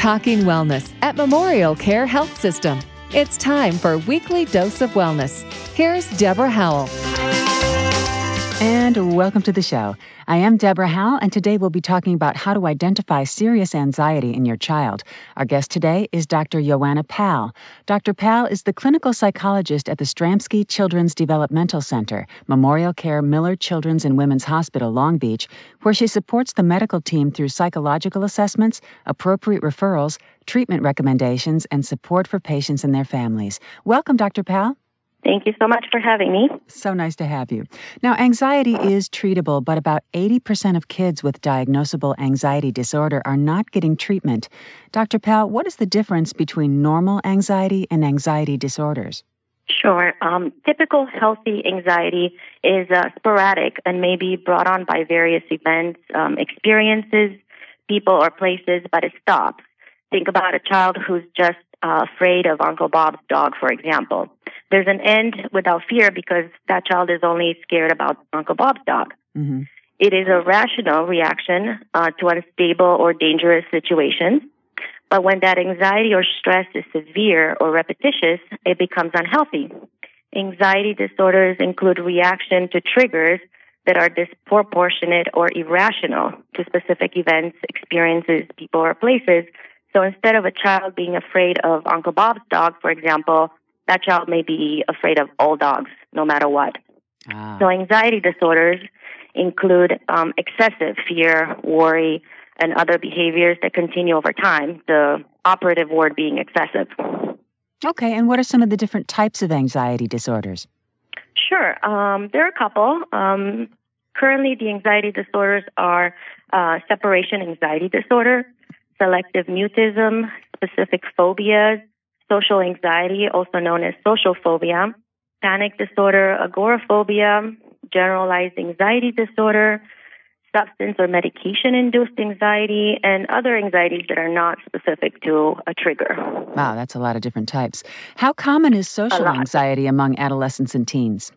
Talking Wellness at Memorial Care Health System. It's time for Weekly Dose of Wellness. Here's Deborah Howell. And welcome to the show. I am Deborah Howell, and today we'll be talking about how to identify serious anxiety in your child. Our guest today is Dr. Joanna Pal. Dr. Pal is the clinical psychologist at the Stramski Children's Developmental Center, Memorial Care Miller Children's and Women's Hospital, Long Beach, where she supports the medical team through psychological assessments, appropriate referrals, treatment recommendations, and support for patients and their families. Welcome, Dr. Pal. Thank you so much for having me. So nice to have you. Now, anxiety is treatable, but about 80% of kids with diagnosable anxiety disorder are not getting treatment. Dr. Pal, what is the difference between normal anxiety and anxiety disorders? Sure. Um, typical healthy anxiety is uh, sporadic and may be brought on by various events, um, experiences, people, or places, but it stops. Think about a child who's just uh, afraid of Uncle Bob's dog, for example. There's an end without fear because that child is only scared about Uncle Bob's dog. Mm-hmm. It is a rational reaction uh, to unstable or dangerous situations. But when that anxiety or stress is severe or repetitious, it becomes unhealthy. Anxiety disorders include reaction to triggers that are disproportionate or irrational to specific events, experiences, people, or places so instead of a child being afraid of Uncle Bob's dog, for example, that child may be afraid of all dogs, no matter what. Ah. So anxiety disorders include um, excessive fear, worry, and other behaviors that continue over time. The operative word being excessive. Okay, and what are some of the different types of anxiety disorders? Sure, um, there are a couple. Um, currently, the anxiety disorders are uh, separation anxiety disorder, selective mutism, specific phobias, social anxiety, also known as social phobia, panic disorder, agoraphobia, generalized anxiety disorder, substance or medication induced anxiety, and other anxieties that are not specific to a trigger. Wow, that's a lot of different types. How common is social anxiety among adolescents and teens?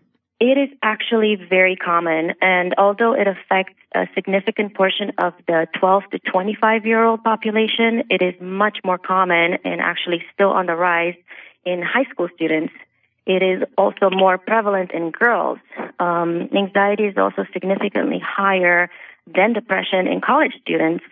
It is actually very common, and although it affects a significant portion of the 12 to 25 year old population, it is much more common and actually still on the rise in high school students. It is also more prevalent in girls. Um, anxiety is also significantly higher than depression in college students.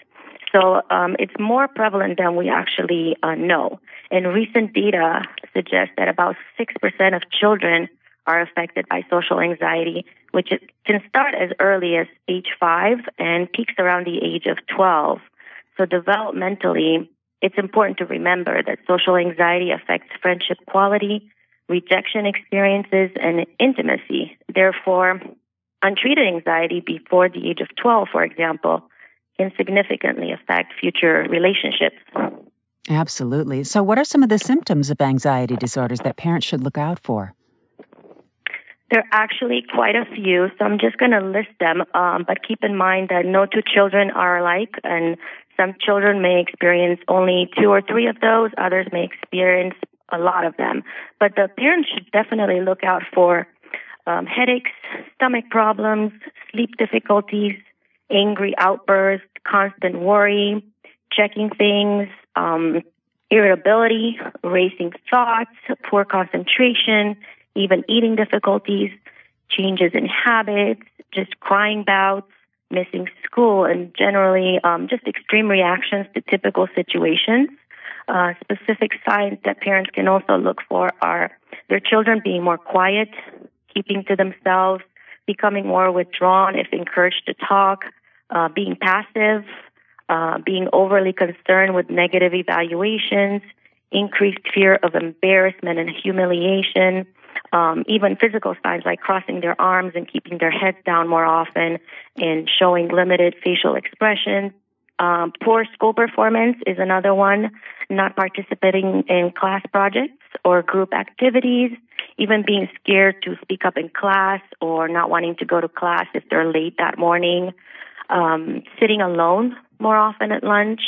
So um, it's more prevalent than we actually uh, know. And recent data suggests that about 6% of children are affected by social anxiety, which can start as early as age five and peaks around the age of 12. So developmentally, it's important to remember that social anxiety affects friendship quality, rejection experiences, and intimacy. Therefore, untreated anxiety before the age of 12, for example, can significantly affect future relationships. Absolutely. So, what are some of the symptoms of anxiety disorders that parents should look out for? There are actually quite a few, so I'm just going to list them. Um, but keep in mind that no two children are alike, and some children may experience only two or three of those. Others may experience a lot of them. But the parents should definitely look out for um, headaches, stomach problems, sleep difficulties, angry outbursts, constant worry, checking things, um, irritability, racing thoughts, poor concentration, even eating difficulties, changes in habits, just crying bouts, missing school, and generally um, just extreme reactions to typical situations. Uh, specific signs that parents can also look for are their children being more quiet, keeping to themselves, becoming more withdrawn if encouraged to talk, uh, being passive, uh, being overly concerned with negative evaluations, increased fear of embarrassment and humiliation, um, even physical signs like crossing their arms and keeping their heads down more often and showing limited facial expressions. Um, poor school performance is another one, not participating in class projects or group activities, even being scared to speak up in class or not wanting to go to class if they're late that morning, um, sitting alone more often at lunch.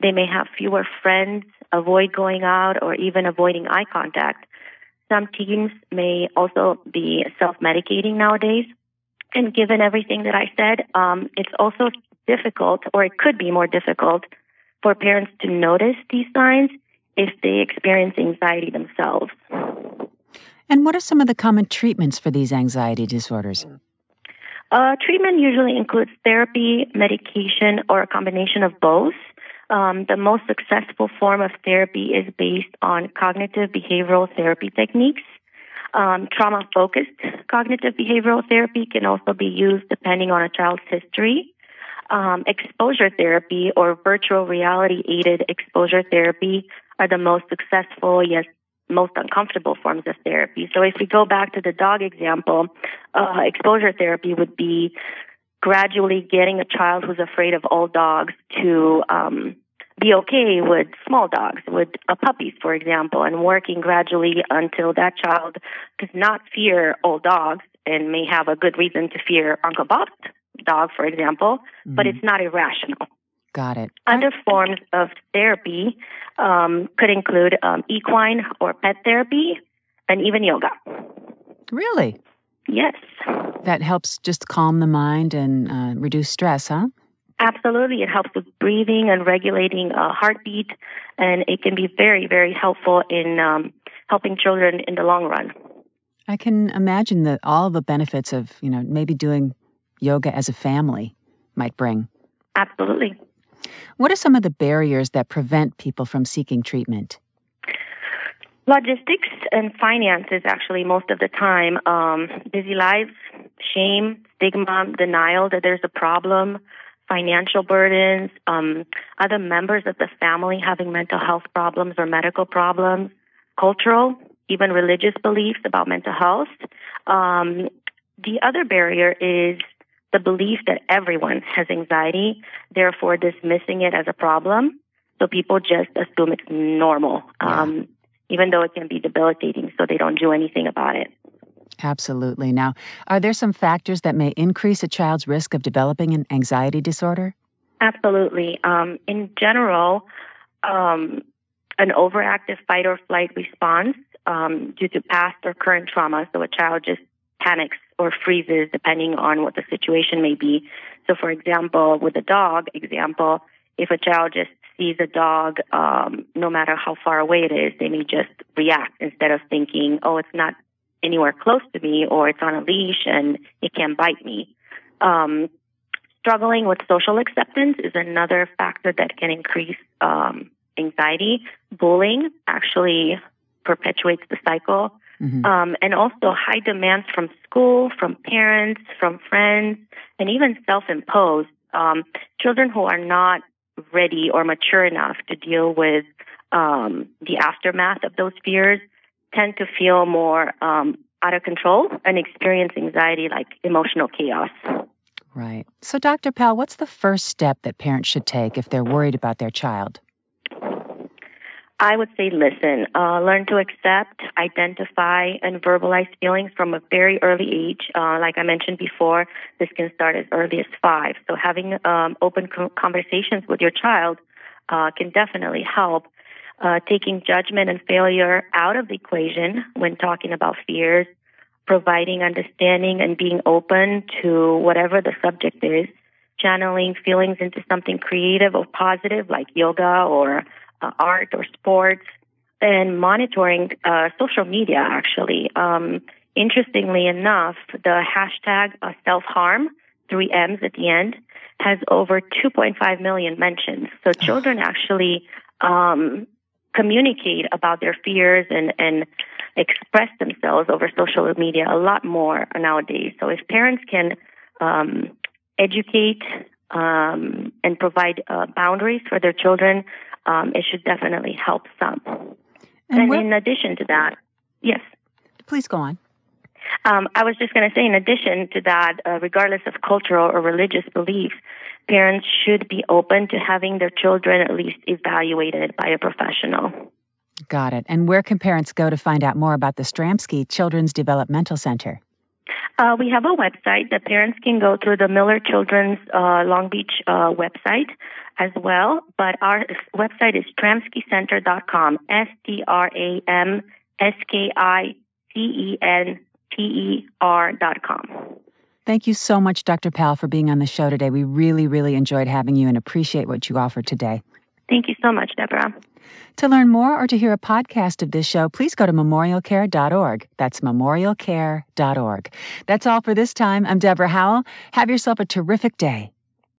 They may have fewer friends, avoid going out, or even avoiding eye contact. Some teens may also be self-medicating nowadays. And given everything that I said, um, it's also difficult, or it could be more difficult, for parents to notice these signs if they experience anxiety themselves. And what are some of the common treatments for these anxiety disorders? Uh, treatment usually includes therapy, medication, or a combination of both. Um, the most successful form of therapy is based on cognitive behavioral therapy techniques. Um, trauma focused cognitive behavioral therapy can also be used depending on a child's history. Um, exposure therapy or virtual reality aided exposure therapy are the most successful, yet most uncomfortable forms of therapy. So if we go back to the dog example, uh, exposure therapy would be gradually getting a child who's afraid of all dogs to um, be okay with small dogs, with uh, puppies, for example, and working gradually until that child does not fear all dogs and may have a good reason to fear Uncle Bob's dog, for example, mm-hmm. but it's not irrational. Got it. Other forms of therapy um, could include um, equine or pet therapy and even yoga. Really? Yes. That helps just calm the mind and uh, reduce stress, huh? Absolutely. It helps with breathing and regulating a heartbeat, and it can be very, very helpful in um, helping children in the long run. I can imagine that all the benefits of, you know, maybe doing yoga as a family might bring. Absolutely. What are some of the barriers that prevent people from seeking treatment? Logistics and finances, actually, most of the time. Um, busy lives, shame, stigma, denial that there's a problem, financial burdens, um, other members of the family having mental health problems or medical problems, cultural, even religious beliefs about mental health. Um, the other barrier is the belief that everyone has anxiety, therefore dismissing it as a problem. So people just assume it's normal, yeah. um, even though it can be debilitating, so they don't do anything about it. Absolutely. Now, are there some factors that may increase a child's risk of developing an anxiety disorder? Absolutely. Um, in general, um, an overactive fight or flight response um, due to past or current trauma, so a child just panics or freezes depending on what the situation may be. So, for example, with a dog example, if a child just sees a dog, um, no matter how far away it is, they may just react instead of thinking, oh, it's not anywhere close to me or it's on a leash and it can bite me. Um, struggling with social acceptance is another factor that can increase um, anxiety. Bullying actually perpetuates the cycle. Mm-hmm. Um, and also high demands from school, from parents, from friends, and even self imposed. Um, children who are not ready or mature enough to deal with um, the aftermath of those fears tend to feel more um, out of control and experience anxiety like emotional chaos. Right. So, Dr. Pal, what's the first step that parents should take if they're worried about their child? I would say listen, uh, learn to accept, identify, and verbalize feelings from a very early age. Uh, like I mentioned before, this can start as early as five. So having um, open conversations with your child uh, can definitely help. Uh, taking judgment and failure out of the equation when talking about fears, providing understanding and being open to whatever the subject is, channeling feelings into something creative or positive like yoga or uh, art or sports, and monitoring uh, social media, actually. Um, interestingly enough, the hashtag uh, self harm, three M's at the end, has over 2.5 million mentions. So children actually um, communicate about their fears and, and express themselves over social media a lot more nowadays. So if parents can um, educate um, and provide uh, boundaries for their children, um, it should definitely help some. And, and in addition to that, yes. Please go on. Um, I was just going to say, in addition to that, uh, regardless of cultural or religious beliefs, parents should be open to having their children at least evaluated by a professional. Got it. And where can parents go to find out more about the Stramski Children's Developmental Center? Uh, we have a website that parents can go through the Miller Children's uh, Long Beach uh, website as well. But our website is stramskicenter.com. S T R A M S K I C E N T E R.com. Thank you so much, Dr. Powell, for being on the show today. We really, really enjoyed having you and appreciate what you offered today. Thank you so much, Deborah. To learn more or to hear a podcast of this show, please go to memorialcare.org. That's memorialcare.org. That's all for this time. I'm Deborah Howell. Have yourself a terrific day.